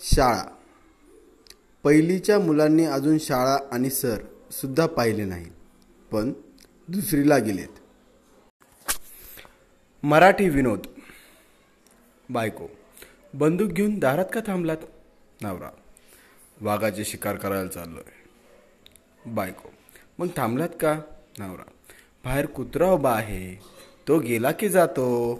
शाळा. पहिलीच्या मुलांनी अजून शाळा आणि सर सुद्धा पाहिले नाहीत पण दुसरीला गेलेत. मराठी विनोद. बायको बंदूक घेऊन दारात का थांबलात? नवरा वाघाची शिकार करायला चाललोय. बायको मग थांबलात का? नवरा बाहेर कुत्रा उभा आहे तो गेला की जातो?